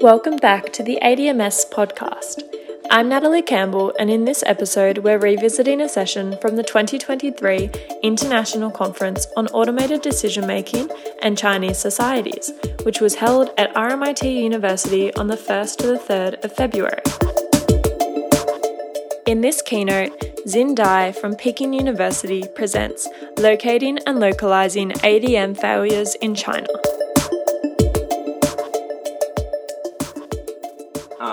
Welcome back to the ADMS podcast. I'm Natalie Campbell, and in this episode, we're revisiting a session from the 2023 International Conference on Automated Decision Making and Chinese Societies, which was held at RMIT University on the 1st to the 3rd of February. In this keynote, Xin Dai from Peking University presents Locating and Localizing ADM Failures in China.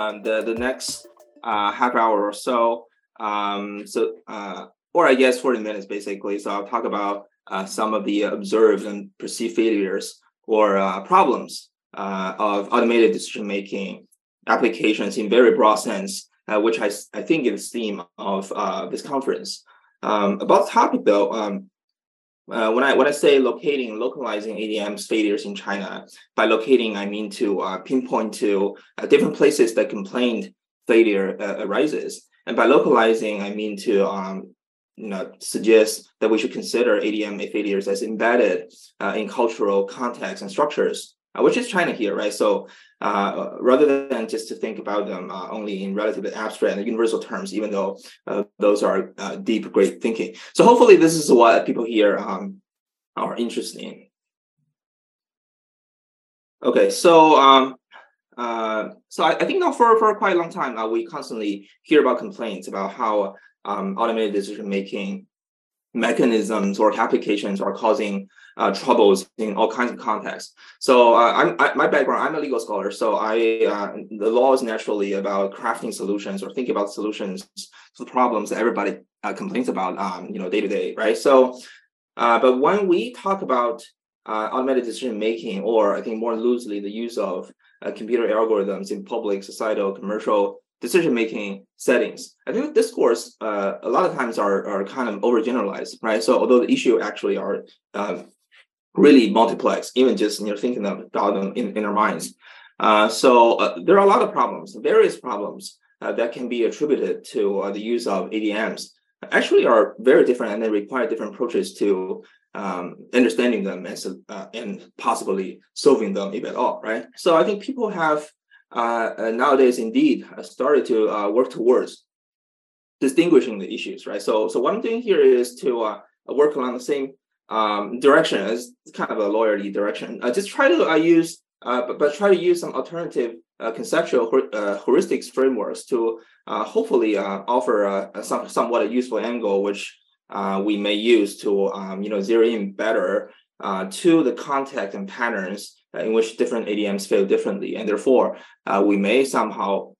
Um, the, the next uh, half hour or so, um, so uh, or I guess 40 minutes basically. So I'll talk about uh, some of the observed and perceived failures or uh, problems uh, of automated decision making applications in very broad sense uh, which I, I think is the theme of uh, this conference. Um, about the topic though, um, uh, when I when I say locating, localizing ADM's failures in China, by locating I mean to uh, pinpoint to uh, different places that complaint failure uh, arises, and by localizing I mean to um, you know suggest that we should consider ADM failures as embedded in cultural contexts and structures. uh, which is China here, right? So uh, rather than just to think about them uh, only in relatively abstract and universal terms, even though uh, those are uh, deep, great thinking. So hopefully this is what people here um, are interested in. Okay, so um, uh, so I, I, think now for, for quite a long time, we constantly hear about complaints about how um, automated decision making mechanisms or applications are causing uh, troubles in all kinds of contexts. So uh, I'm I, my background. I'm a legal scholar, so I uh, the law is naturally about crafting solutions or thinking about solutions to the problems that everybody uh, complains about, um, you know, day to day, right? So, uh, but when we talk about uh, automated decision making, or I think more loosely the use of computer algorithms in public, societal, commercial decision making settings. I think the discourse uh, a lot of times are, are kind of overgeneralized, right? So although the issue actually are um, really multiplex, even just you know thinking about them in, in our minds. Uh, so uh, there are a lot of problems, various problems uh, that can be attributed to uh, the use of ADMs. Actually, are very different and they require different approaches to um, understanding them and, uh, and possibly solving them, if at all, right? So I think people have uh, nowadays indeed started to uh, work towards distinguishing the issues, right? So, so what I'm doing here is to uh, work along the same um, direction as kind of a lawyerly direction. I just try to uh, use, uh, but, but try to use some alternative conceptual heuristics frameworks to hopefully offer some somewhat a useful angle, which we may use to um, you know zero in better to the context and patterns in which different ADMs fail differently, and therefore uh, we may somehow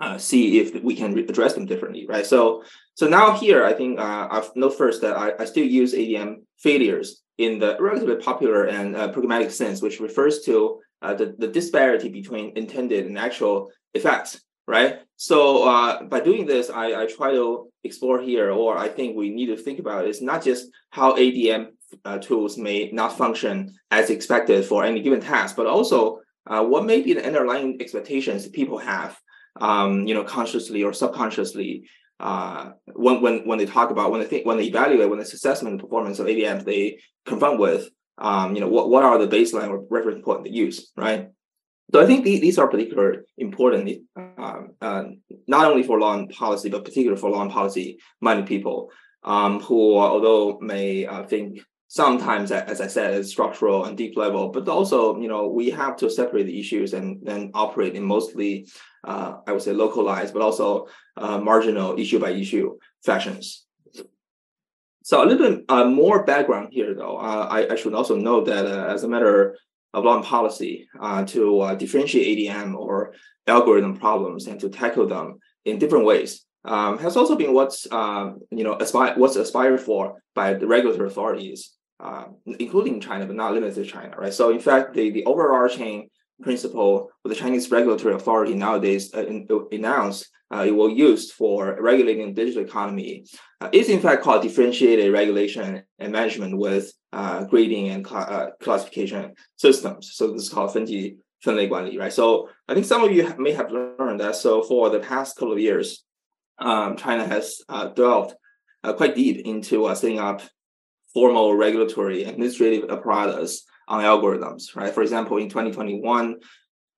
uh, see if we can address them differently, right? So, so now here, I think uh, I've note first that I, I still use ADM failures in the relatively popular and uh, pragmatic sense, which refers to uh, the, the disparity between intended and actual effects, right? So uh, by doing this, I, I try to explore here, or I think we need to think about is not just how ADM uh, tools may not function as expected for any given task, but also uh, what may be the underlying expectations people have, um, you know, consciously or subconsciously, uh, when when when they talk about when they think when they evaluate when they assessment performance of ADMs they confront with, um, you know, what what are the baseline or reference point they use, right? So I think these, these are particularly important, um, uh, not only for law and policy, but particularly for law and policy minded people um, who, although may uh, think sometimes as i said it's structural and deep level but also you know we have to separate the issues and then operate in mostly uh, i would say localized but also uh, marginal issue by issue fashions so a little bit uh, more background here though. Uh, I, I, should also note that uh, as a matter of law and policy uh, to differentiate adm or algorithm problems and to tackle them in different ways um, has also been what's you know aspire, what's aspired for by the regulatory authorities uh, including China, but not limited to China, right? So in fact, the, the overarching principle with the Chinese regulatory authority nowadays uh, in, uh, announced uh, it will use for regulating the digital economy uh, is in fact called differentiated regulation and management with uh, grading and cl- uh, classification systems. So this is called 分级分类管理, right? So I think some of you may have learned that. So for the past couple of years, um, China has delved quite deep into setting up formal regulatory administrative apparatus on algorithms, right? For example, in 2021,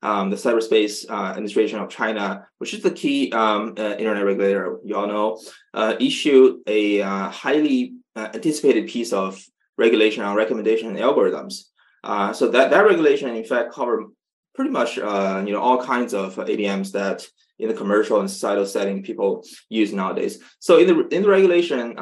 um, the Cyberspace uh, Administration of China, which is the key um, uh, internet regulator, you all know, uh, issued a uh, highly uh, anticipated piece of regulation on recommendation algorithms. Uh, so that, that regulation, in fact, covered pretty much you know all kinds of ADMs that in the commercial and societal setting people use nowadays. So in the in the regulation,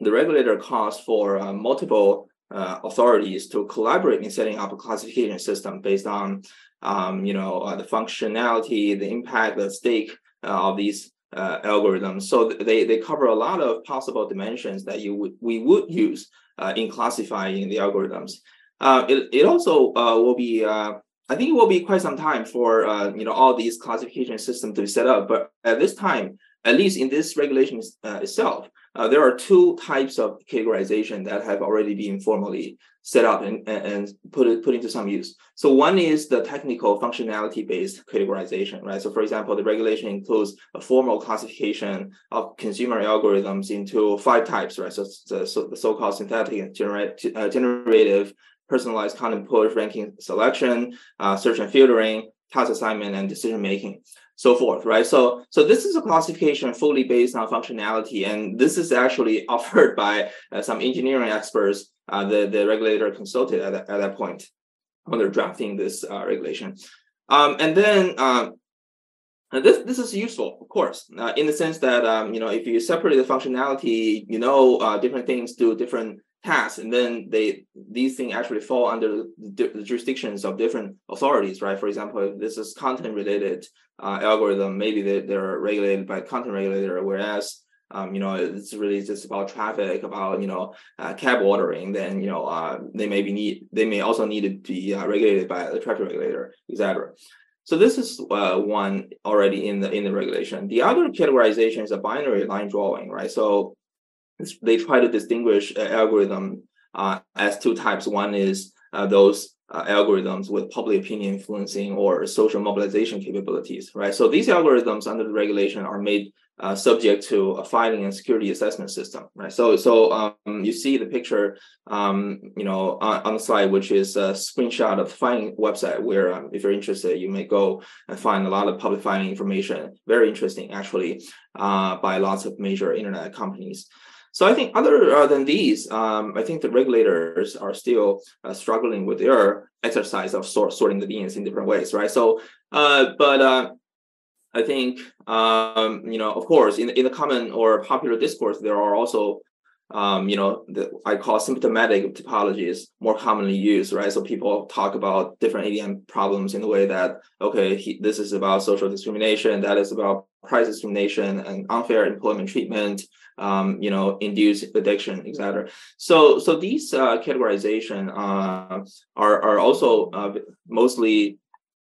the regulator calls for multiple uh, authorities to collaborate in setting up a classification system based on um, you know uh, the functionality, the impact, the stake uh, of these uh, algorithms. So they they cover a lot of possible dimensions that you would we would use uh, in classifying the algorithms. Uh, it it also will be. I think it will be quite some time for you know all these classification systems to be set up, but at this time, at least in this regulation itself, uh, there are two types of categorization that have already been formally set up and, and put it, put into some use. So one is the technical functionality based categorization, right? So for example, the regulation includes a formal classification of consumer algorithms into five types, right? So, the, so so-called synthetic uh, generative, personalized content push, ranking selection, uh, search and filtering, task assignment, and decision making so forth, right? So, so this is a classification fully based on functionality, and this is actually offered by uh, some engineering experts. Uh, the the regulator consulted at, at that point when they're drafting this uh, regulation, um, and then. Um, and this this is useful, of course, uh, in the sense that um, you know if you separate the functionality, you know uh, different things do different tasks, and then they these things actually fall under the, jurisdictions of different authorities, right? For example, if this is content related uh, algorithm, maybe they, they're regulated by content regulator, whereas um, you know it's really just about traffic, about you know uh, cab ordering, then you know uh, they may be need they may also need to be uh, regulated by the traffic regulator, etc. So this is uh, one already in the in the regulation. The other categorization is a binary line drawing, right? So they try to distinguish algorithm uh, as two types. One is uh, those uh, algorithms with public opinion influencing or social mobilization capabilities, right? So these algorithms under the regulation are made uh, subject to a filing and security assessment system, right? So, so um, you see the picture, um, you know, on, on, the slide, which is a screenshot of the filing website, where um, if you're interested, you may go and find a lot of public filing information. Very interesting, actually, uh, by lots of major internet companies. So I think other uh, than these, um, I think the regulators are still uh, struggling with their exercise of sort, sorting the beans in different ways, right? So, uh, but uh, I think um, you know, of course, in in the common or popular discourse, there are also um, you know, the, I call symptomatic typologies more commonly used, right? So people talk about different ADM problems in the way that, okay, he, this is about social discrimination, that is about price discrimination and unfair employment treatment, um, you know, induce addiction, etc. So, so these uh, categorization uh, are are also uh, mostly,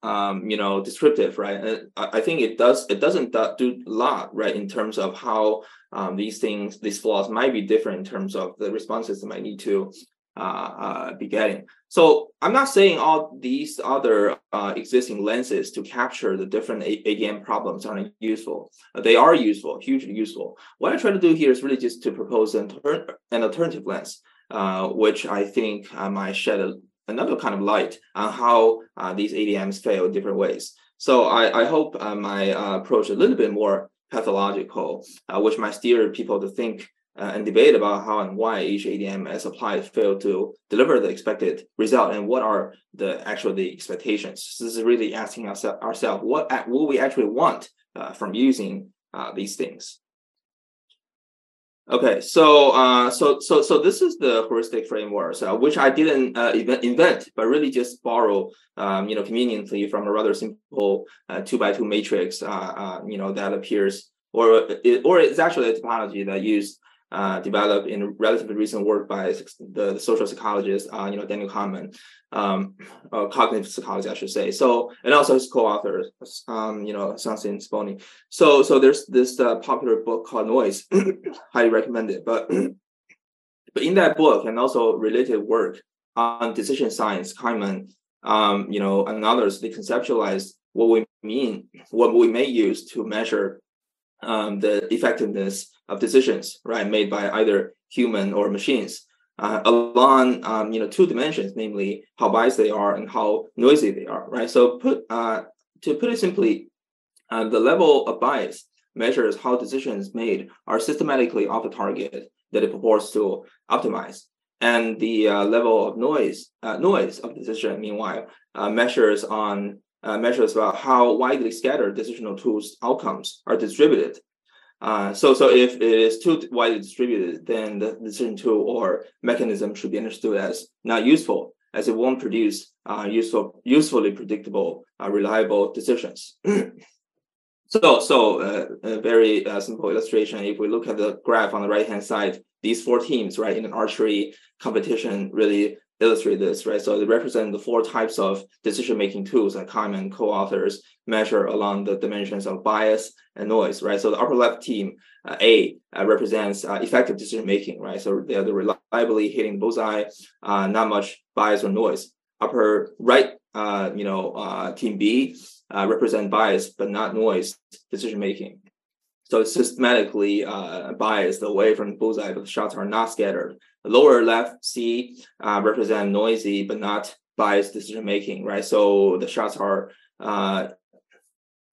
um, you know, descriptive, right? And I think it does it doesn't do a lot, right, in terms of how um, these things, these flaws might be different in terms of the responses that might need to uh, uh, be getting. So I'm not saying all these other uh, existing lenses to capture the different ADM problems aren't useful. they are useful, hugely useful. What I try to do here is really just to propose an, an alternative lens, uh, which I think uh, might shed a, another kind of light on how uh, these ADMs fail in different ways. So I, I hope my approach a little bit more pathological, which might steer people to think uh, and debate about how and why each ADM as applied failed to deliver the expected result and what are the actual the expectations. This is really asking ourselves what what we actually want uh, from using uh, these things. Okay, so uh, so so so this is the heuristic framework, so, which I didn't uh, invent, but really just borrow, um, you know, conveniently from a rather simple uh, two by two matrix, you know, that appears, or or it's actually a topology that used uh, developed in relatively recent work by the, the social psychologist, uh, you know, Daniel Kahneman, um, uh, cognitive psychology, I should say. So, and also his co-author, um, you know, Sunstein Sibony. So, so there's this uh, popular book called Noise, highly recommended. But, but in that book and also related work on decision science, Kahneman, um, you know, and others, they conceptualize what we mean, what we may use to measure um, the effectiveness of decisions, right, made by either human or machines. uh, along um, you know two dimensions, namely how biased they are and how noisy they are, right? So put uh, to put it simply, uh, the level of bias measures how decisions made are systematically off the target that it purports to optimize. And the uh, level of noise uh, noise of decision, meanwhile, uh, measures on uh, measures about how widely scattered decisional tools outcomes are distributed. Uh, so, so if it is too widely distributed, then the decision tool or mechanism should be understood as not useful, as it won't produce uh, useful, usefully predictable, reliable decisions. So, so uh, a very uh, simple illustration. If we look at the graph on the right hand side, these four teams, right, in an archery competition, really illustrate this, right? So they represent the four types of decision making tools that Kahneman co-authors measure along the dimensions of bias and noise, right? So the upper left team, uh, A, uh, represents uh, effective decision making, right? So they're the reliably hitting bullseye, uh, not much bias or noise. Upper right, uh, you know, team B uh, represent bias but not noise decision making. So it's systematically uh, biased away from the bullseye, but the shots are not scattered. Lower left C uh, represent noisy but not biased decision making, right? So the shots are uh,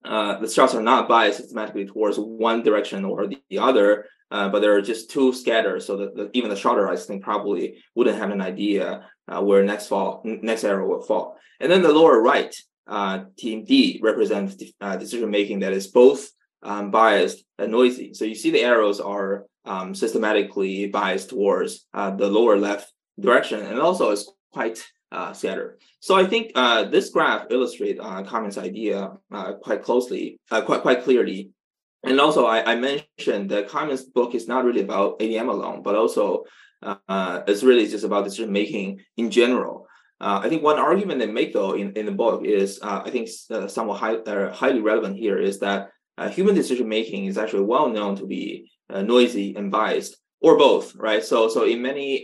uh, the shots are not biased systematically towards one direction or the, the other, uh, but they're just too scattered. So that even the shotter, I think, probably wouldn't have an idea uh, where next fall next arrow will fall. And then the lower right uh, team D represents decision making that is both um, biased and noisy. So you see the arrows are um, systematically biased towards uh, the lower left direction, and also is quite uh, scattered. So I think uh, this graph illustrates uh, Kahneman's idea uh, quite closely, uh, quite quite clearly. And also, I, I mentioned that Kahneman's book is not really about ADM alone, but also uh, it's really just about decision making in general. I think one argument they make though in, in the book is I think somewhat high, highly relevant here is that uh, human decision making is actually well known to be uh, noisy and biased or both, right? So so in many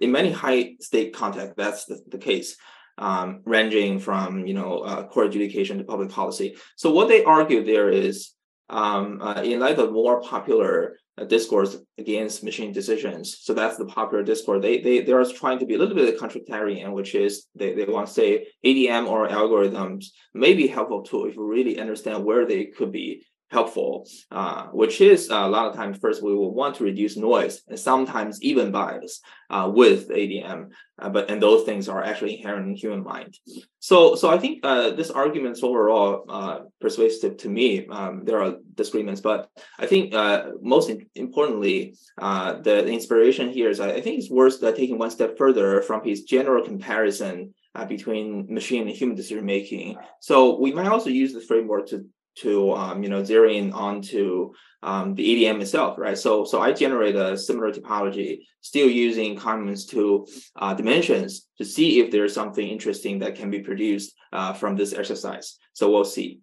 in many high stake contexts that's the, the case, um, ranging from you know court adjudication to public policy. So what they argue there is um, in light of more popular Uh, discourse against machine decisions. So that's the popular discourse. They they they are trying to be a little bit contrarian, which is they, they want to say ADM or algorithms may be helpful too if you really understand where they could be helpful, uh, which is uh, a lot of times first we will want to reduce noise and sometimes even bias uh, with ADM, uh, but and those things are actually inherent in human mind. So so I think uh, this argument is overall uh, persuasive to me. Um, there are disagreements, but I think most importantly, the inspiration here is I think it's worth taking one step further from his general comparison uh, between machine and human decision making. So we might also use the framework to to um, you know zeroing onto um, the ADM itself, right? So so I generate a similar topology, still using Kahneman's two uh, dimensions to see if there's something interesting that can be produced uh, from this exercise. So we'll see.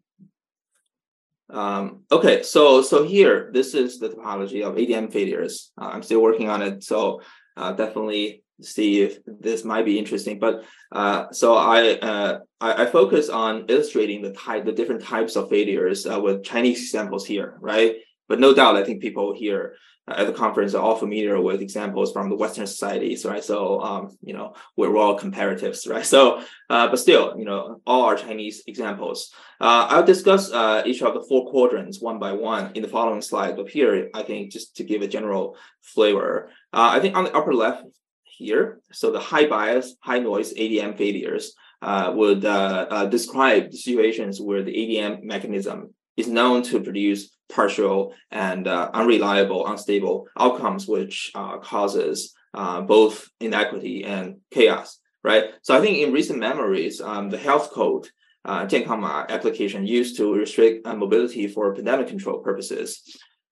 Um, okay, so so here this is the topology of ADM failures. Uh, I'm still working on it, so uh, definitely see if this might be interesting. But uh, so I, uh, I, I focus on illustrating the type the different types of failures uh, with Chinese examples here, right? But no doubt, I think people here at the conference are all familiar with examples from the Western societies, right? So um, you know we're all comparatives, right? So uh, but still, you know, all are Chinese examples. Uh, I'll discuss uh, each of the four quadrants one by one in the following slide. But here, I think just to give a general flavor, I think on the upper left here. So the high bias, high noise ADM failures uh, would uh, uh, describe the situations where the ADM mechanism is known to produce partial and uh, unreliable, unstable outcomes, which uh, causes uh, both inequity and chaos. Right. So I think in recent memories, um, the health code uh, application used to restrict mobility for pandemic control purposes.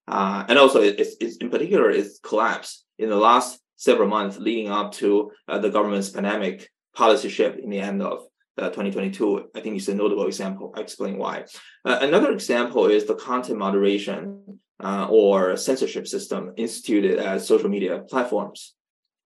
Uh, and also, it's, it's, in particular, its collapse in the last several months leading up to uh, the government's pandemic policy shift in the end of uh, 2022. I think it's a notable example. I explain why. Uh, another example is the content moderation uh, or censorship system instituted at social media platforms.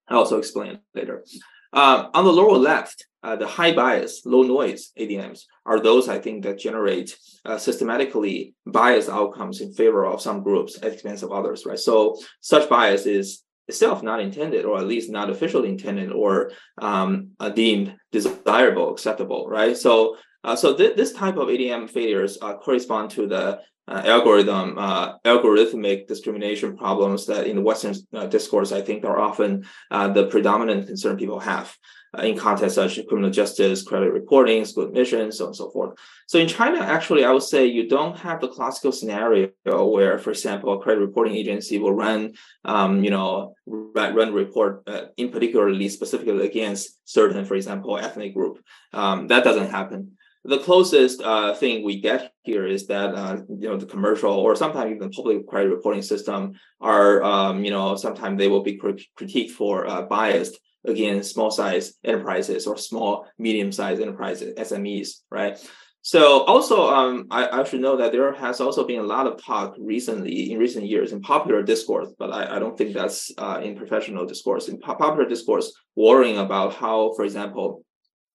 I'll also explain later. Uh, on the lower left, uh, the high bias, low noise ADMs are those I think that generate uh, systematically biased outcomes in favor of some groups at expense of others, right? So such bias is itself not intended, or at least not officially intended, or um, uh, deemed desirable, acceptable, right? So, uh, so th- this type of ADM failures uh, correspond to the uh, algorithm uh, algorithmic discrimination problems that in the Western uh, discourse I think are often uh, the predominant concern people have uh, in contexts such as criminal justice, credit reporting, school admissions, so on and so forth. So in China, actually, I would say you don't have the classical scenario where, for example, a credit reporting agency will run, um, you know, run, run report uh, in particularly specifically against certain, for example, ethnic group. Um, that doesn't happen the closest thing we get here is that uh, you know the commercial or sometimes even public credit reporting system are um, you know sometimes they will be critiqued for uh, biased against small size enterprises or small medium sized enterprises SMEs right. So also um, I, I, should know that there has also been a lot of talk recently in recent years in popular discourse, but I, I don't think that's uh, in professional discourse. In popular discourse, worrying about how, for example,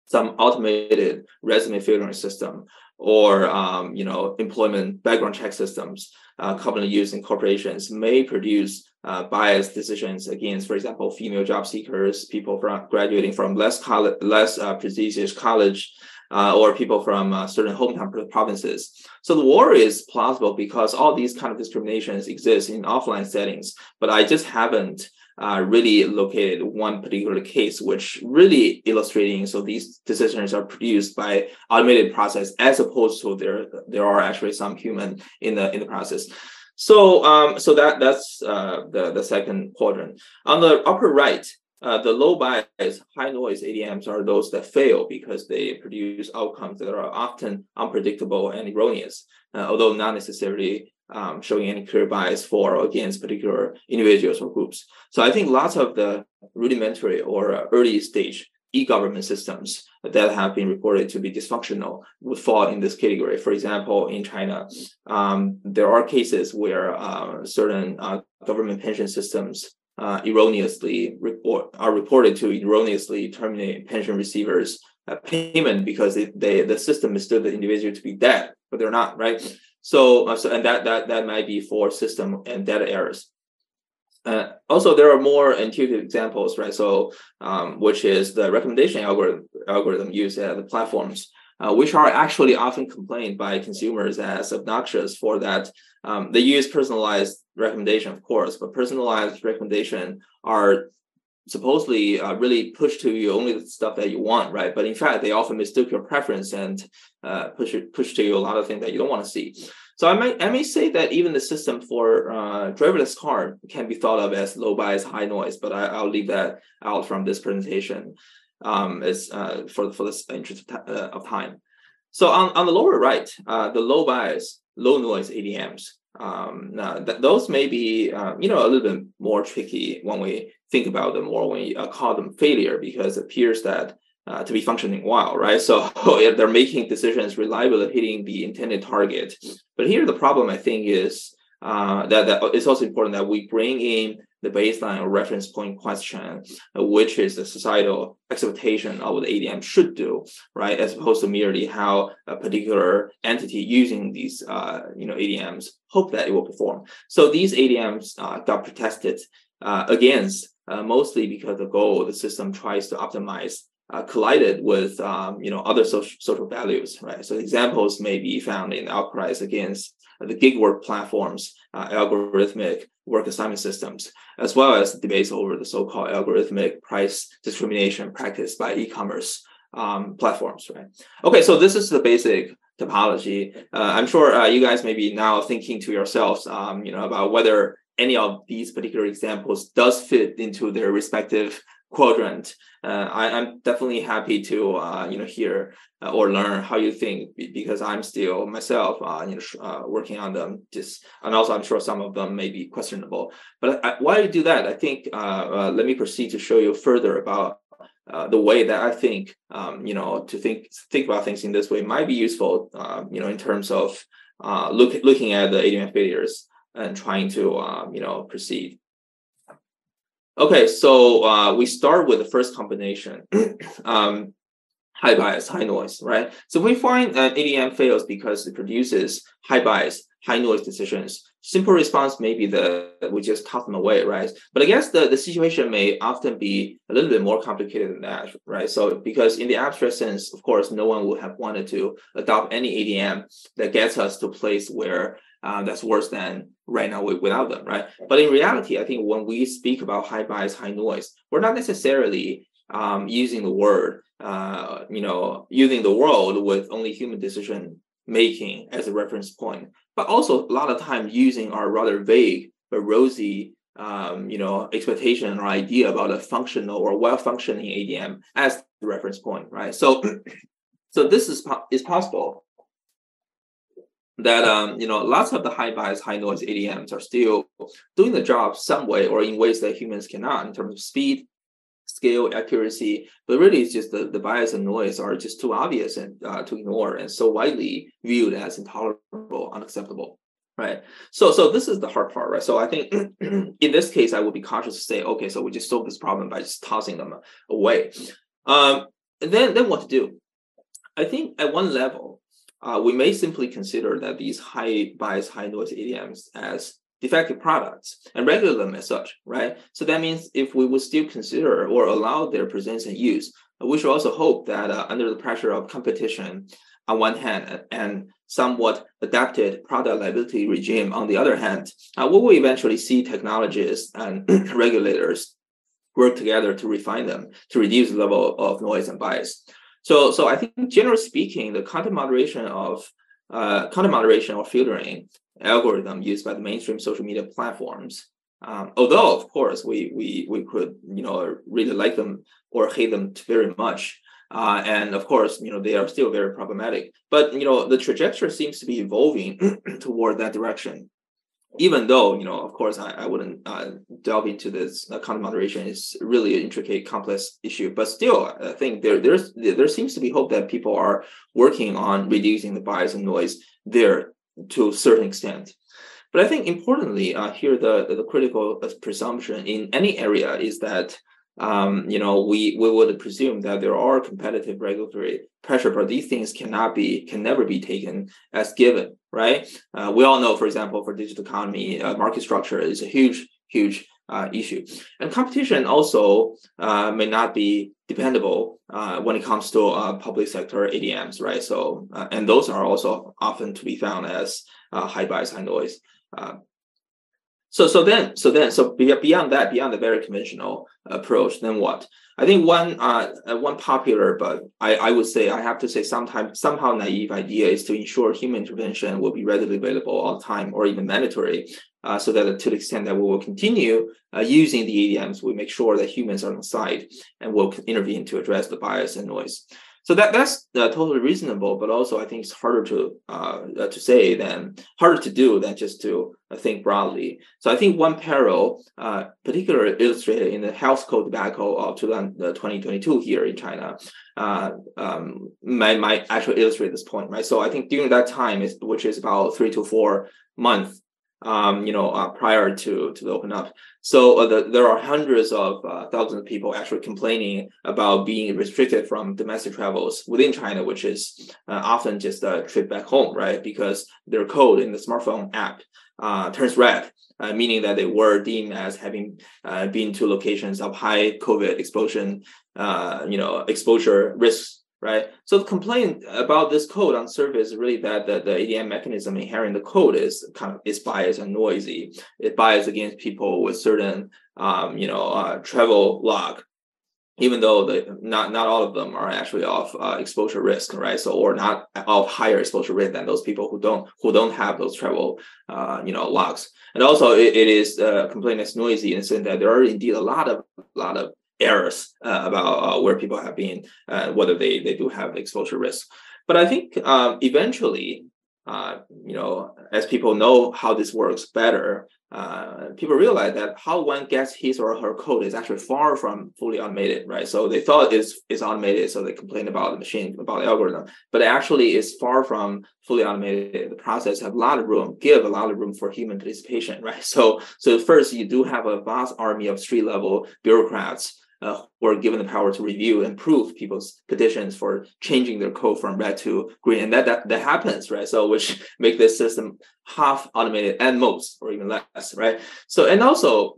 some automated resume filtering system or um, you know employment background check systems uh, commonly used in corporations may produce uh, biased decisions against, for example, female job seekers, people from graduating from less college, less uh, prestigious college, uh, or people from uh, certain hometown provinces. So the worry is plausible because all these kind of discriminations exist in offline settings, but I just haven't uh, really located one particular case, which really illustrating so these decisions are produced by automated process as opposed to there there are actually some human in the in the process. So um, so that that's uh, the the second quadrant. On the upper right, uh, the low bias, high noise ADMs are those that fail because they produce outcomes that are often unpredictable and erroneous, uh, although not necessarily um, showing any clear bias for or against particular individuals or groups. So I think lots of the rudimentary or early stage e-government systems that have been reported to be dysfunctional would fall in this category. For example, in China, um, there are cases where uh, certain uh, government pension systems uh, erroneously report are reported to erroneously terminate pension receivers' payment because they, they, the system mistook the individual to be dead, but they're not, right? So, uh, so and that that that might be for system and data errors. Uh, also, there are more intuitive examples, right? So, um, which is the recommendation algorithm algorithm used at the platforms, uh, which are actually often complained by consumers as obnoxious for that. Um, they use personalized recommendation, of course, but personalized recommendation are supposedly uh, really push to you only the stuff that you want, right? But in fact, they often mistook your preference and uh, push push to you a lot of things that you don't want to see. So I might I may say that even the system for uh, driverless car can be thought of as low bias, high noise, but I, will leave that out from this presentation um, as uh, for for this interest of, uh, of time. So on, on the lower right, uh, the low bias, low noise ADMs. Um, now th- those may be, uh, you know, a little bit more tricky when we think about them or when we uh, call them failure because it appears that uh, to be functioning well, right? So they're making decisions reliably hitting the intended target. But here the problem I think is uh, that, that it's also important that we bring in the baseline or reference point question, uh, which is the societal expectation of what the ADM should do, right? As opposed to merely how a particular entity using these, uh, you know, ADMs hope that it will perform. So these ADMs uh, got protested uh, against uh, mostly because the goal the system tries to optimize uh, collided with um, you know other social, social values, right? So examples may be found in outcries against the gig work platforms, uh, algorithmic work assignment systems, as well as debates over the so-called algorithmic price discrimination practiced by e-commerce um, platforms, right? Okay, so this is the basic topology. Uh, I'm sure uh, you guys may be now thinking to yourselves, um, you know, about whether any of these particular examples does fit into their respective quadrant. Uh, I, am definitely happy to uh, you know hear uh, or learn how you think because I'm still myself uh, you know uh, working on them. Just and also I'm sure some of them may be questionable. But I, while you do that, I think uh, let me proceed to show you further about. the way that I think, um, you know, to think think about things in this way might be useful, you know, in terms of look, looking at the ADM failures and trying to, you know, proceed. Okay, so uh, we start with the first combination, um, high bias, high noise, right? So we find that ADM fails because it produces high bias, high noise decisions simple response maybe the we just toss them away, right? But I guess the, the situation may often be a little bit more complicated than that, right? So because in the abstract sense, of course, no one would have wanted to adopt any ADM that gets us to a place where uh, that's worse than right now without them, right? But in reality, I think when we speak about high bias, high noise, we're not necessarily um, using the word, uh, you know, using the world with only human decision making as a reference point, but also a lot of time using our rather vague but rosy, um, you know, expectation or idea about a functional or well-functioning ADM as the reference point, right? So, so this is is possible that um, you know lots of the high bias, high noise ADMs are still doing the job some way or in ways that humans cannot in terms of speed, scale, accuracy. But really, it's just the, the bias and noise are just too obvious and uh, to ignore and so widely viewed as intolerable, unacceptable. Right. So so this is the hard part, right? So I think in this case, I would be cautious to say, okay, so we just solve this problem by just tossing them away. Um, then then what to do? I think at one level, uh, we may simply consider that these high bias, high noise ADMs as defective products and regulate them as such, right? So that means if we would still consider or allow their presence and use, we should also hope that uh, under the pressure of competition on one hand and somewhat adapted product liability regime on the other hand, uh, we will eventually see technologists and regulators work together to refine them to reduce the level of noise and bias. So, so I think generally speaking, the content moderation of uh, content moderation or filtering algorithm used by the mainstream social media platforms. Um, although, of course, we we we could you know really like them or hate them very much, uh, and of course, you know they are still very problematic. But you know the trajectory seems to be evolving toward that direction even though you know of course i, I wouldn't uh, delve into this uh, content moderation is really an intricate complex issue but still i think there there's there seems to be hope that people are working on reducing the bias and noise there to a certain extent. But i think importantly uh, here the the critical presumption in any area is that um, you know, we we would presume that there are competitive regulatory pressure, but these things cannot be can never be taken as given, right? Uh, we all know, for example, for digital economy, uh, market structure is a huge, huge uh, issue, and competition also uh, may not be dependable uh, when it comes to uh, public sector ADMs, right? So, and those are also often to be found as high bias, high noise so so then so then so beyond that beyond the very conventional approach then what? I think one uh, uh one popular but i i would say i have to say sometimes somehow naive idea is to ensure human intervention will be readily available all the time or even mandatory uh, so that to the extent that we will continue uh, using the adms we make sure that humans are on the side and will intervene to address the bias and noise so that that's uh, totally reasonable, but also I think it's harder to uh, to say than harder to do than just to uh, think broadly. So I think one parallel, uh, particularly illustrated in the health code debacle of 2022 here in China, uh, um, might, might actually illustrate this point, right? So I think during that time, is, which is about three to four months um, you know, uh, prior to to the open up. So uh, the, there are hundreds of uh, thousands of people actually complaining about being restricted from domestic travels within China, which is uh, often just a trip back home, right? Because their code in the smartphone app uh, turns red. Uh, meaning that they were deemed as having been to locations of high COVID explosion, you know, exposure risks right? So the complaint about this code on surface is really that the, the ADM mechanism inherent in the code is kind of is biased and noisy. It biased against people with certain um, you know uh, travel log, even though the not not all of them are actually of uh, exposure risk, right? So or not of higher exposure risk than those people who don't who don't have those travel uh, you know logs. And also it, it is uh, complaint is noisy in the sense that there are indeed a lot of a lot of errors uh, about uh, where people have been, uh, whether they, they do have exposure risk. But I think um, eventually, uh, you know, as people know how this works better, uh, people realize that how one gets his or her code is actually far from fully automated, right? So they thought it's, it's automated, so they complain about the machine, about the algorithm, but actually it's far from fully automated. The process have a lot of room, give a lot of room for human participation, right? So, so first you do have a vast army of street level bureaucrats uh, who are given the power to review and prove people's petitions for changing their code from red to green, and that that, that happens, right? So which make this system half automated at most, or even less, right? So and also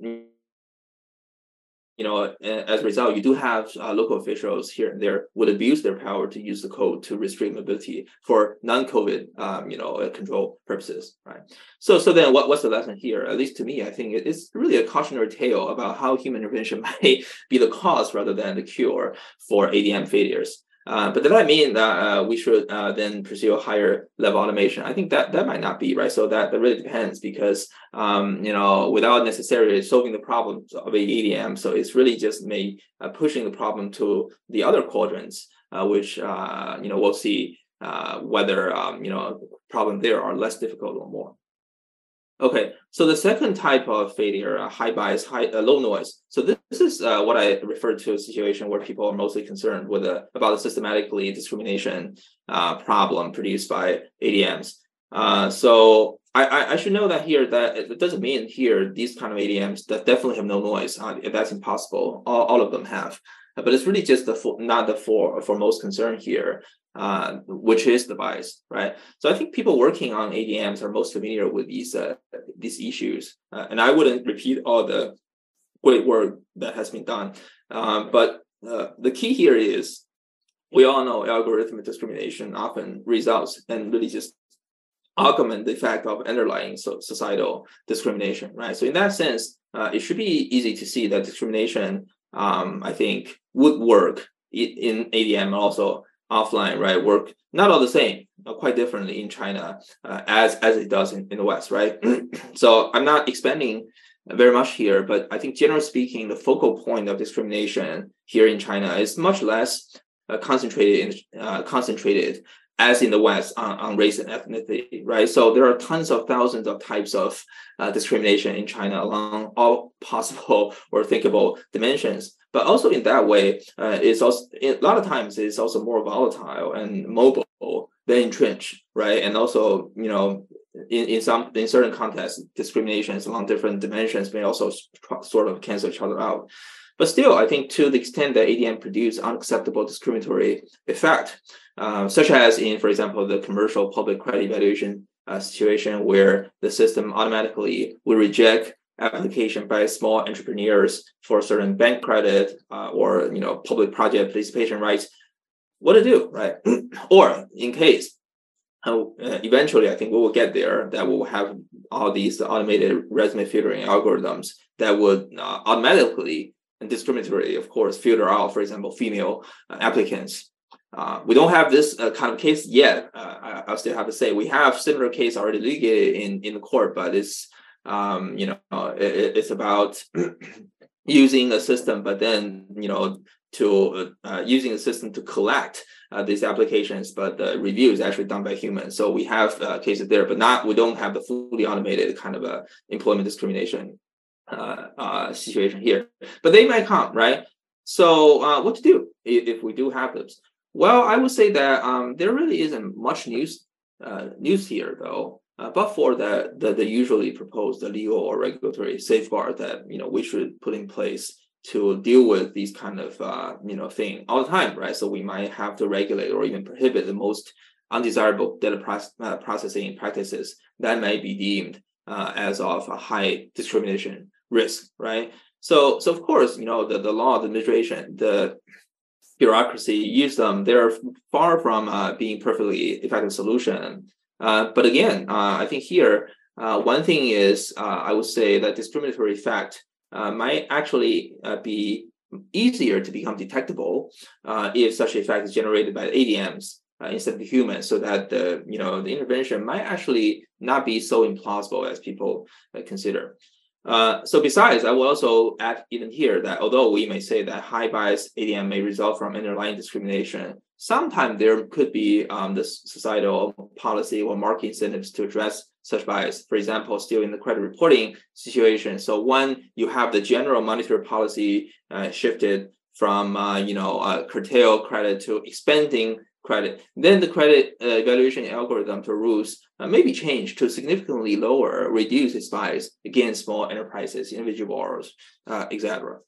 you know, as a result, you do have uh, local officials here and there would abuse their power to use the code to restrict mobility for non-COVID, um, you know, uh, control purposes, right? So, so then, what, what's the lesson here? At least to me, I think it's really a cautionary tale about how human intervention might be the cause rather than the cure for ADM failures. Uh, but does that mean that uh, we should uh, then pursue a higher level automation? I think that that might not be right. So that, that really depends because um, you know without necessarily solving the problems of ADM, so it's really just me uh, pushing the problem to the other quadrants, uh, which you know we'll see whether um, you know problem there are less difficult or more. Okay, so the second type of failure, uh, high bias, high uh, low noise. So this, this is uh, what I refer to a situation where people are mostly concerned with a, about a systematically discrimination uh, problem produced by ADMs. Uh, so I, I, should know that here that it doesn't mean here these kind of ADMs that definitely have no noise. Uh, that's impossible. All, all of them have, but it's really just the for, not the for for most concern here uh, which is the bias, right? So I think people working on ADMs are most familiar with these uh, these issues, uh, and I wouldn't repeat all the great work that has been done. Um, but uh, the key here is we all know algorithmic discrimination often results and really just augment the effect of underlying so societal discrimination, right? So in that sense, uh, it should be easy to see that discrimination, um, I think, would work in ADM also offline, right, work not all the same, quite differently in China uh, as as it does in, in the West, right? so I'm not expanding very much here, but I think generally speaking, the focal point of discrimination here in China is much less uh, concentrated in, uh, concentrated as in the West on, on, race and ethnicity, right? So there are tons of thousands of types of uh, discrimination in China along all possible or thinkable dimensions. But also in that way, uh, it's also a lot of times it's also more volatile and mobile than entrenched, right? And also, you know, in, in some in certain contexts, discriminations along different dimensions may also sort of cancel each other out. But still, I think to the extent that ADM produce unacceptable discriminatory effect, uh, such as in, for example, the commercial public credit evaluation uh, situation where the system automatically will reject application by small entrepreneurs for certain bank credit uh, or you know public project participation rights what to do right? Or in case uh, eventually i think we will get there that we will have all these automated resume filtering algorithms that would uh, automatically and discriminatory of course filter out for example female uh, applicants uh, we don't have this uh, kind of case yet. Uh, I, will still have to say we have similar case already litigated in, in the court, but it's um, you know it, it's about using a system, but then you know to uh, using a system to collect uh, these applications, but the review is actually done by humans. So we have uh, cases there, but not we don't have the fully automated kind of a employment discrimination situation here. But they might come, right? So what to do if, we do have those? Well, I would say that um, there really isn't much news uh, news here, though. Uh, but for the, the, the usually proposed the legal or regulatory safeguard that you know we should put in place to deal with these kind of uh, you know thing all the time, right? So we might have to regulate or even prohibit the most undesirable data uh, processing practices that may be deemed uh, as of a high discrimination risk, right? So, so of course, you know the, the law, the administration, the bureaucracy use them, they're far from uh, being perfectly effective solution. Uh, but again, uh, I think here, uh, one thing is uh, I would say that discriminatory effect uh, might actually be easier to become detectable if such effect is generated by ADMs instead of humans, so that the you know the intervention might actually not be so implausible as people consider. Uh, so besides, I will also add even here that although we may say that high bias ADM may result from underlying discrimination, sometimes there could be um, the societal policy or market incentives to address such bias. For example, still in the credit reporting situation. So when you have the general monetary policy uh, shifted from uh, you know uh, curtail credit to expanding credit. Then the credit uh, evaluation algorithm to rules uh, may be changed to significantly lower, reduce its bias against small enterprises, individual borrowers, uh, etc.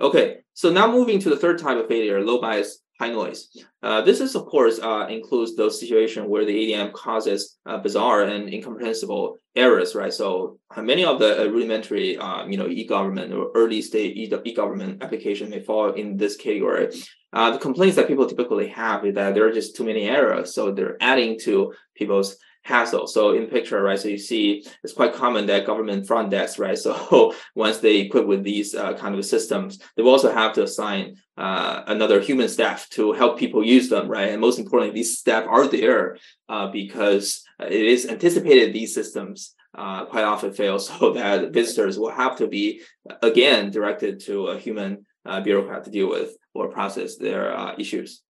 Okay, so now moving to the third type of failure, low bias high noise. Uh, this is, of course, uh, includes those situations where the ADM causes uh, bizarre and incomprehensible errors, right? So many of the rudimentary, um, you know, e-government or early stage e-government application may fall in this category. Uh, the complaints that people typically have is that there are just too many errors, so they're adding to people's hassle. So in picture, right, so you see it's quite common that government front desks, right, so once they equip with these uh, kind of systems, they will also have to assign uh, another human staff to help people use them, right? And most importantly, these staff are there uh, because it is anticipated these systems uh, quite often fail, so that visitors will have to be again directed to a human uh, bureaucrat to deal with or process their uh, issues.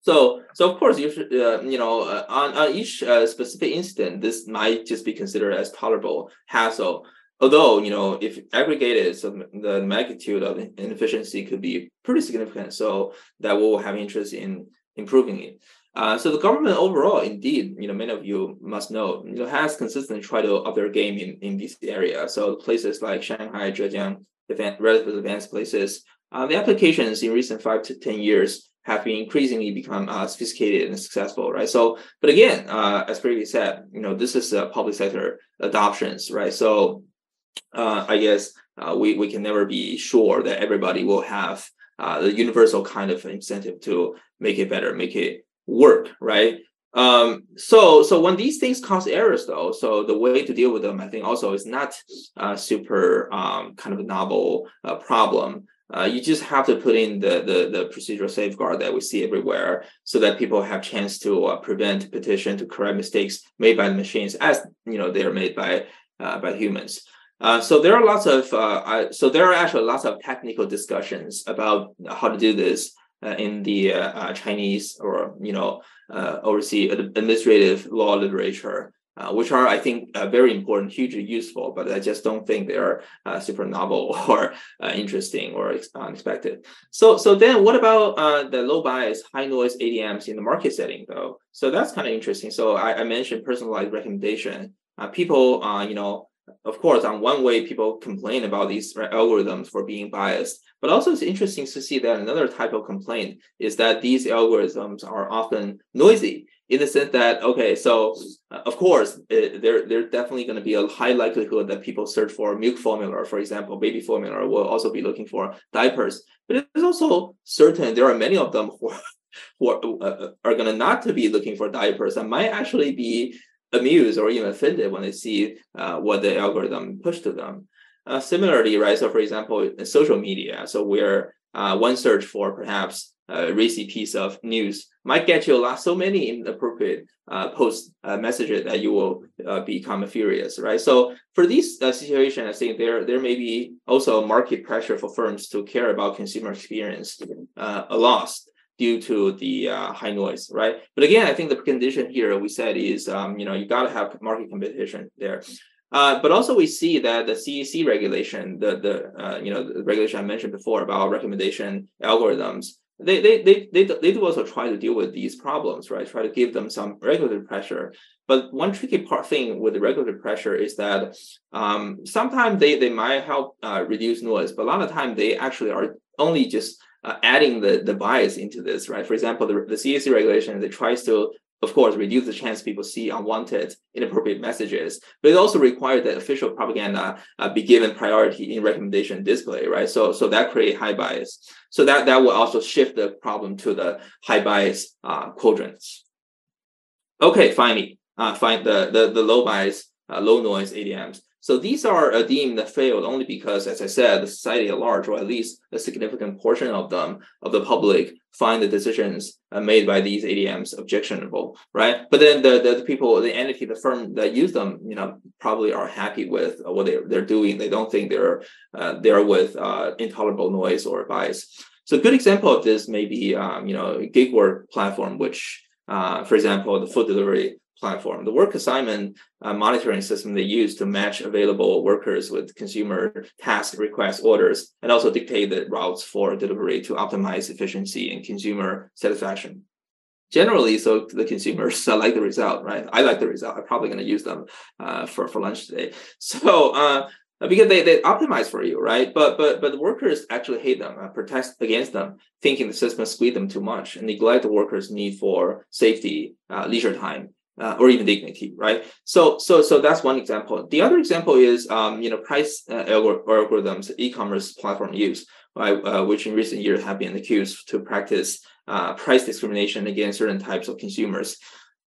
So, so of course, you should, uh, you know, uh, on, on each uh, specific incident, this might just be considered as tolerable hassle. Although, you know, if aggregated, so the magnitude of inefficiency could be pretty significant. So that will have interest in improving it. Uh, so the government overall, indeed, you know, many of you must know, you know, has consistently tried to up their game in, in this area. So places like Shanghai, Zhejiang, event, relatively advanced places, uh, the applications in recent five to 10 years have been increasingly become uh, sophisticated and successful, right? So, but again, uh, as previously said, you know, this is a public sector adoptions, right? So, uh, I guess uh, we we can never be sure that everybody will have the universal kind of incentive to make it better, make it work, right? Um, so so when these things cause errors, though, so the way to deal with them, I think, also is not super um, kind of novel problem. Uh, you just have to put in the, the, the procedural safeguard that we see everywhere so that people have chance to uh, prevent petition to correct mistakes made by the machines as you know they're made by uh, by humans. Uh, so there are lots of uh, so there are actually lots of technical discussions about how to do this uh, in the chinese or you know overseas administrative law literature uh, which are, I think, uh, very important, hugely useful, but I just don't think they're uh, super novel or uh, interesting or unexpected. So, so then what about uh, the low bias, high noise ADMs in the market setting, though? So that's kind of interesting. So I, I mentioned personalized recommendation. People, you know, of course, on one way, people complain about these algorithms for being biased, but also it's interesting to see that another type of complaint is that these algorithms are often noisy in the sense that okay so uh, of course it, there there's definitely going to be a high likelihood that people search for milk formula for example baby formula will also be looking for diapers. But it's also certain there are many of them who are, who are, uh, are going to not to be looking for diapers and might actually be amused or even offended when they see uh, what the algorithm pushed to them. Uh, similarly right so for example in social media so where uh, one search for perhaps a racy piece of news might get you a lot so many inappropriate uh, post uh, messages that you will uh, become furious right? So for these uh, situations i think there there may be also market pressure for firms to care about consumer experience uh, a loss due to the uh, high noise right? But again i think the condition here we said is um, you know you got to have market competition there. Uh, but also we see that the CEC regulation, the the uh, you know the regulation I mentioned before about recommendation algorithms, they, they, they, they, they do also try to deal with these problems, right? Try to give them some regulatory pressure. But one tricky part thing with the regulatory pressure is that um, sometimes they, they might help uh, reduce noise, but a lot of time they actually are only just uh, adding the, the bias into this, right? For example, the, the CEC regulation, that tries to of course, reduce the chance people see unwanted, inappropriate messages. But it also requires that official propaganda uh, be given priority in recommendation display, right? So, so that create high bias. So that that will also shift the problem to the high bias uh, quadrants. Okay, finally, uh, find the the the low bias, uh, low noise ADMs. So these are uh, deemed that failed only because, as I said, the society at large, or at least a significant portion of them, of the public, find the decisions uh, made by these ADMs objectionable, right? But then the, the, the, people, the entity, the firm that use them, you know, probably are happy with what they're, they're doing. They don't think they're uh, they're with uh, intolerable noise or bias. So a good example of this may be, um, you know, gig work platform, which, uh, for example, the food delivery platform. The work assignment uh, monitoring system they use to match available workers with consumer task request orders and also dictate the routes for delivery to optimize efficiency and consumer satisfaction. Generally, so the consumers uh, like the result, right? I like the result. I'm probably going to use them uh, for, for lunch today. So, uh, because they, they optimize for you, right? But but but the workers actually hate them, uh, protest against them, thinking the system squeeze them too much, and neglect the workers' need for safety, uh, leisure time, uh, or even dignity, right? So, so, so that's one example. The other example is, um, you know, price uh, algorithms, e-commerce platform use, right, uh, which in recent years have been accused to practice uh, price discrimination against certain types of consumers.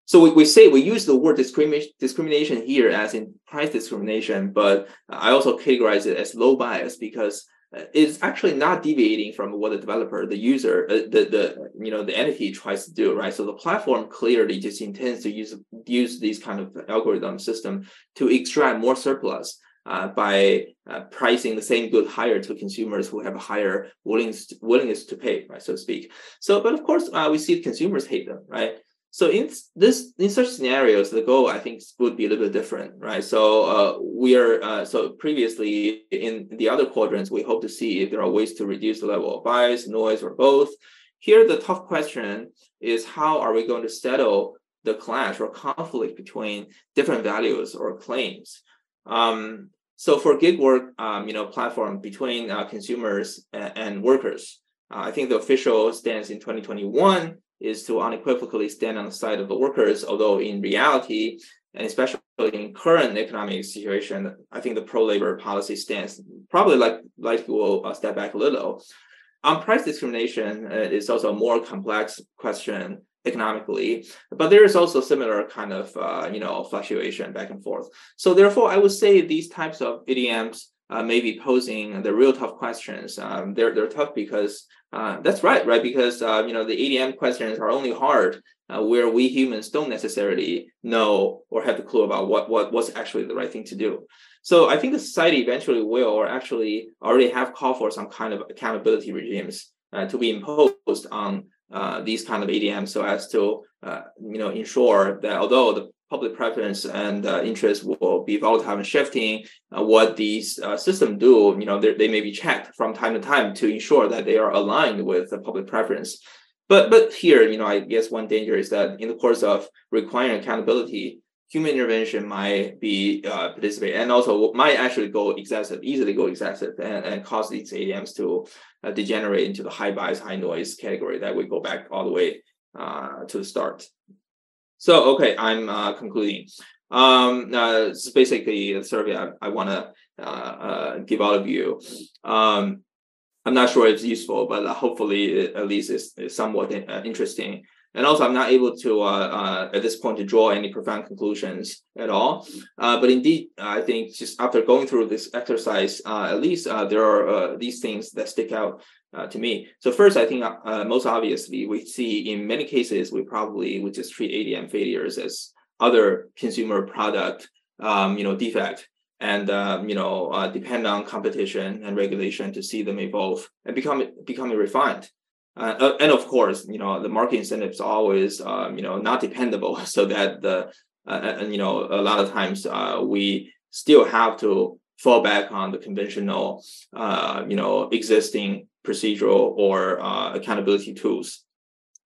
So we, we say we use the word discrimination discrimination here as in price discrimination, but I also categorize it as low bias because is actually not deviating from what the developer, the user, uh, the the you know the entity tries to do, right? So the platform clearly just intends to use use these kind of algorithm system to extract more surplus uh, by uh, pricing the same good higher to consumers who have a higher willingness willingness to pay, right, so to speak. So, but of course, uh, we see consumers hate them, right? So in this in such scenarios, the goal I think would be a little bit different, right? So uh, we are uh, so previously in the other quadrants, we hope to see if there are ways to reduce the level of bias, noise, or both. Here, the tough question is how are we going to settle the clash or conflict between different values or claims? Um, so for gig work, um, you know, platform between uh, consumers and, and workers, uh, I think the official stance in 2021 is to unequivocally stand on the side of the workers, although in reality, and especially in current economic situation, I think the pro-labor policy stance probably like like will uh, step back a little. On price discrimination uh, is also a more complex question economically, but there is also similar kind of uh, you know fluctuation back and forth. So therefore, I would say these types of ADMs uh, may be posing the real tough questions. Um, they're they're tough because uh, that's right, right? Because uh, you know the ADM questions are only hard uh, where we humans don't necessarily know or have the clue about what what what's actually the right thing to do. So I think the society eventually will, or actually already have called for some kind of accountability regimes uh, to be imposed on uh, these kind of ADMs, so as to you know ensure that although the public preference and uh, interest will be volatile and shifting. Uh, what these uh, systems do, you know, they may be checked from time to time to ensure that they are aligned with the public preference. But but here, you know, I guess one danger is that in the course of requiring accountability, human intervention might be uh, participate and also might actually go excessive, easily go excessive, and, and cause these ADMs to uh, degenerate into the high bias, high noise category that we go back all the way uh, to the start. So, okay, I'm uh, concluding. Um, uh, this is basically the survey I, I want to uh, uh, give all of you. Um, I'm not sure it's useful, but hopefully it, at least it's, it's somewhat uh, interesting. And also, I'm not able to, uh, uh, at this point, to draw any profound conclusions at all. Uh, but indeed, I think just after going through this exercise, uh, at least uh, there are these things that stick out uh, to me. So first, I think uh, most obviously we see in many cases we probably would just treat ADM failures as other consumer product, um, you know, defect, and um, you know uh, depend on competition and regulation to see them evolve and become becoming refined. Uh, uh, and of course, you know, the market incentives always um, you know not dependable, so that the uh, and you know a lot of times we still have to fall back on the conventional, you know, existing procedural or uh, accountability tools.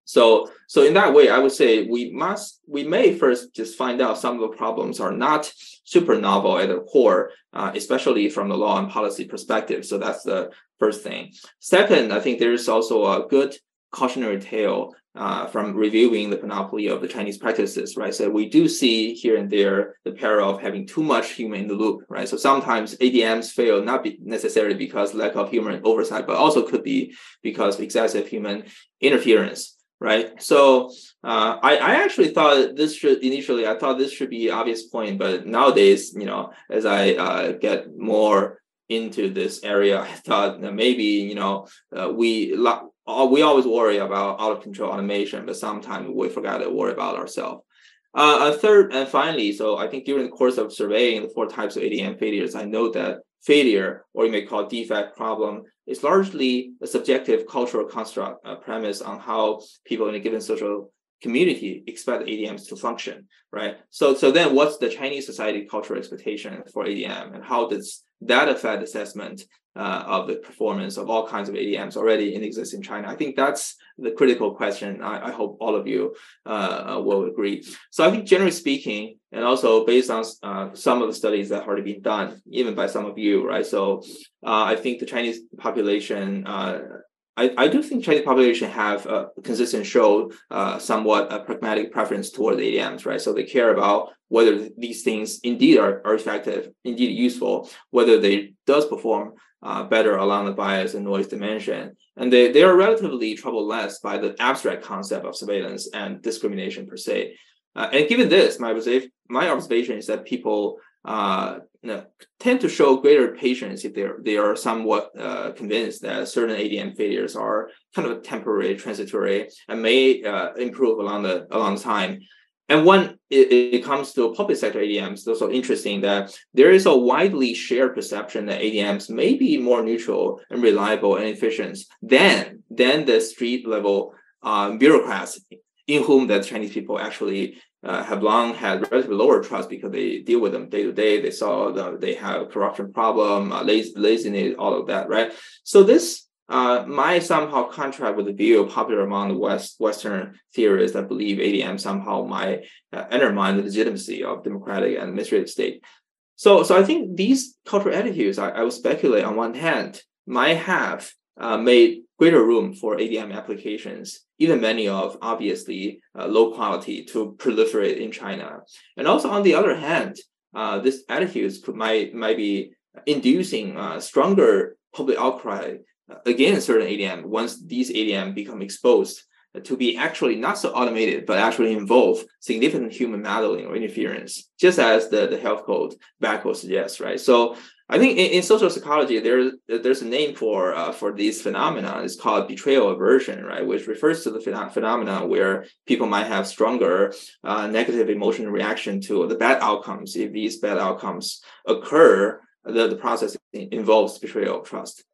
So, so in that way, I would say we must, we may first just find out some of the problems are not super novel at the core, uh, especially from the law and policy perspective. So that's the first thing. Second, I think there's also a good cautionary tale uh, from reviewing the panoply of the Chinese practices, right? So we do see here and there the peril of having too much human in the loop, right? So sometimes ADMs fail not be necessarily because lack of human oversight, but also could be because excessive human interference, right? So uh, I, I actually thought this should initially I thought this should be obvious point, but nowadays, you know, as I uh, get more into this area, I thought maybe you know uh, we uh, we always worry about out of control automation, but sometimes we forget to worry about ourselves. Uh, a third and finally, so I think during the course of surveying the four types of ADM failures, I know that failure, or you may call defect problem, is largely a subjective cultural construct premise on how people in a given social community expect ADMs to function, right? So, so then what's the Chinese society cultural expectation for ADM and how does that effect assessment uh, of the performance of all kinds of ADMs already in exist in China? I think that's the critical question. I, I hope all of you uh, uh, will agree. So I think generally speaking, and also based on uh, some of the studies that have already been done, even by some of you, right? So uh, I think the Chinese population uh, I, I do think Chinese population have a consistent show uh, somewhat a pragmatic preference towards ADMs, right? So they care about whether these things indeed are, are effective, indeed useful, whether they does perform uh, better along the bias and noise dimension. And they, they are relatively troubled less by the abstract concept of surveillance and discrimination per se. Uh, and given this, my, my observation is that people uh, tend to show greater patience if they're they are somewhat uh, convinced that certain ADM failures are kind of temporary, transitory, and may uh, improve along the along time. And when it, it, comes to public sector ADMs, it's also interesting that there is a widely shared perception that ADMs may be more neutral and reliable and efficient than than the street level um, bureaucrats in whom the Chinese people actually uh, have long had relatively lower trust because they deal with them day to day. They saw the, they have corruption problem, uh, laziness, all of that, right? So this uh, might somehow contrast with the view popular among the West Western theorists that believe ADM somehow might uh, undermine the legitimacy of democratic and administrative state. So, so I think these cultural attitudes, I, I would speculate on one hand, might have uh, made greater room for ADM applications, even many of obviously uh, low quality to proliferate in China. And also on the other hand, uh, this attitudes could, might, might be inducing uh, stronger public outcry against certain ADM once these ADM become exposed to be actually not so automated, but actually involve significant human meddling or interference, just as the, the health code backcode suggests, right? So I think in, in social psychology, there's there's a name for uh, for these phenomena. It's called betrayal aversion, right? Which refers to the phenomena phenomena where people might have stronger uh, negative emotional reaction to the bad outcomes. If these bad outcomes occur, the, the process involves betrayal of trust.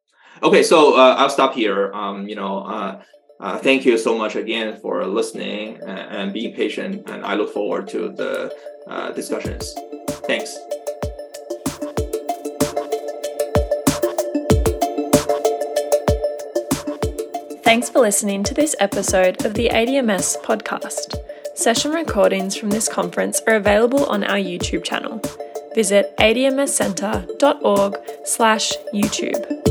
Okay, so uh, I'll stop here. Um, you know, uh, uh, thank you so much again for listening and, and, being patient, and I look forward to the uh, discussions. Thanks. Thanks for listening to this episode of the ADMS podcast. Session recordings from this conference are available on our YouTube channel. Visit admscentre.org slash YouTube.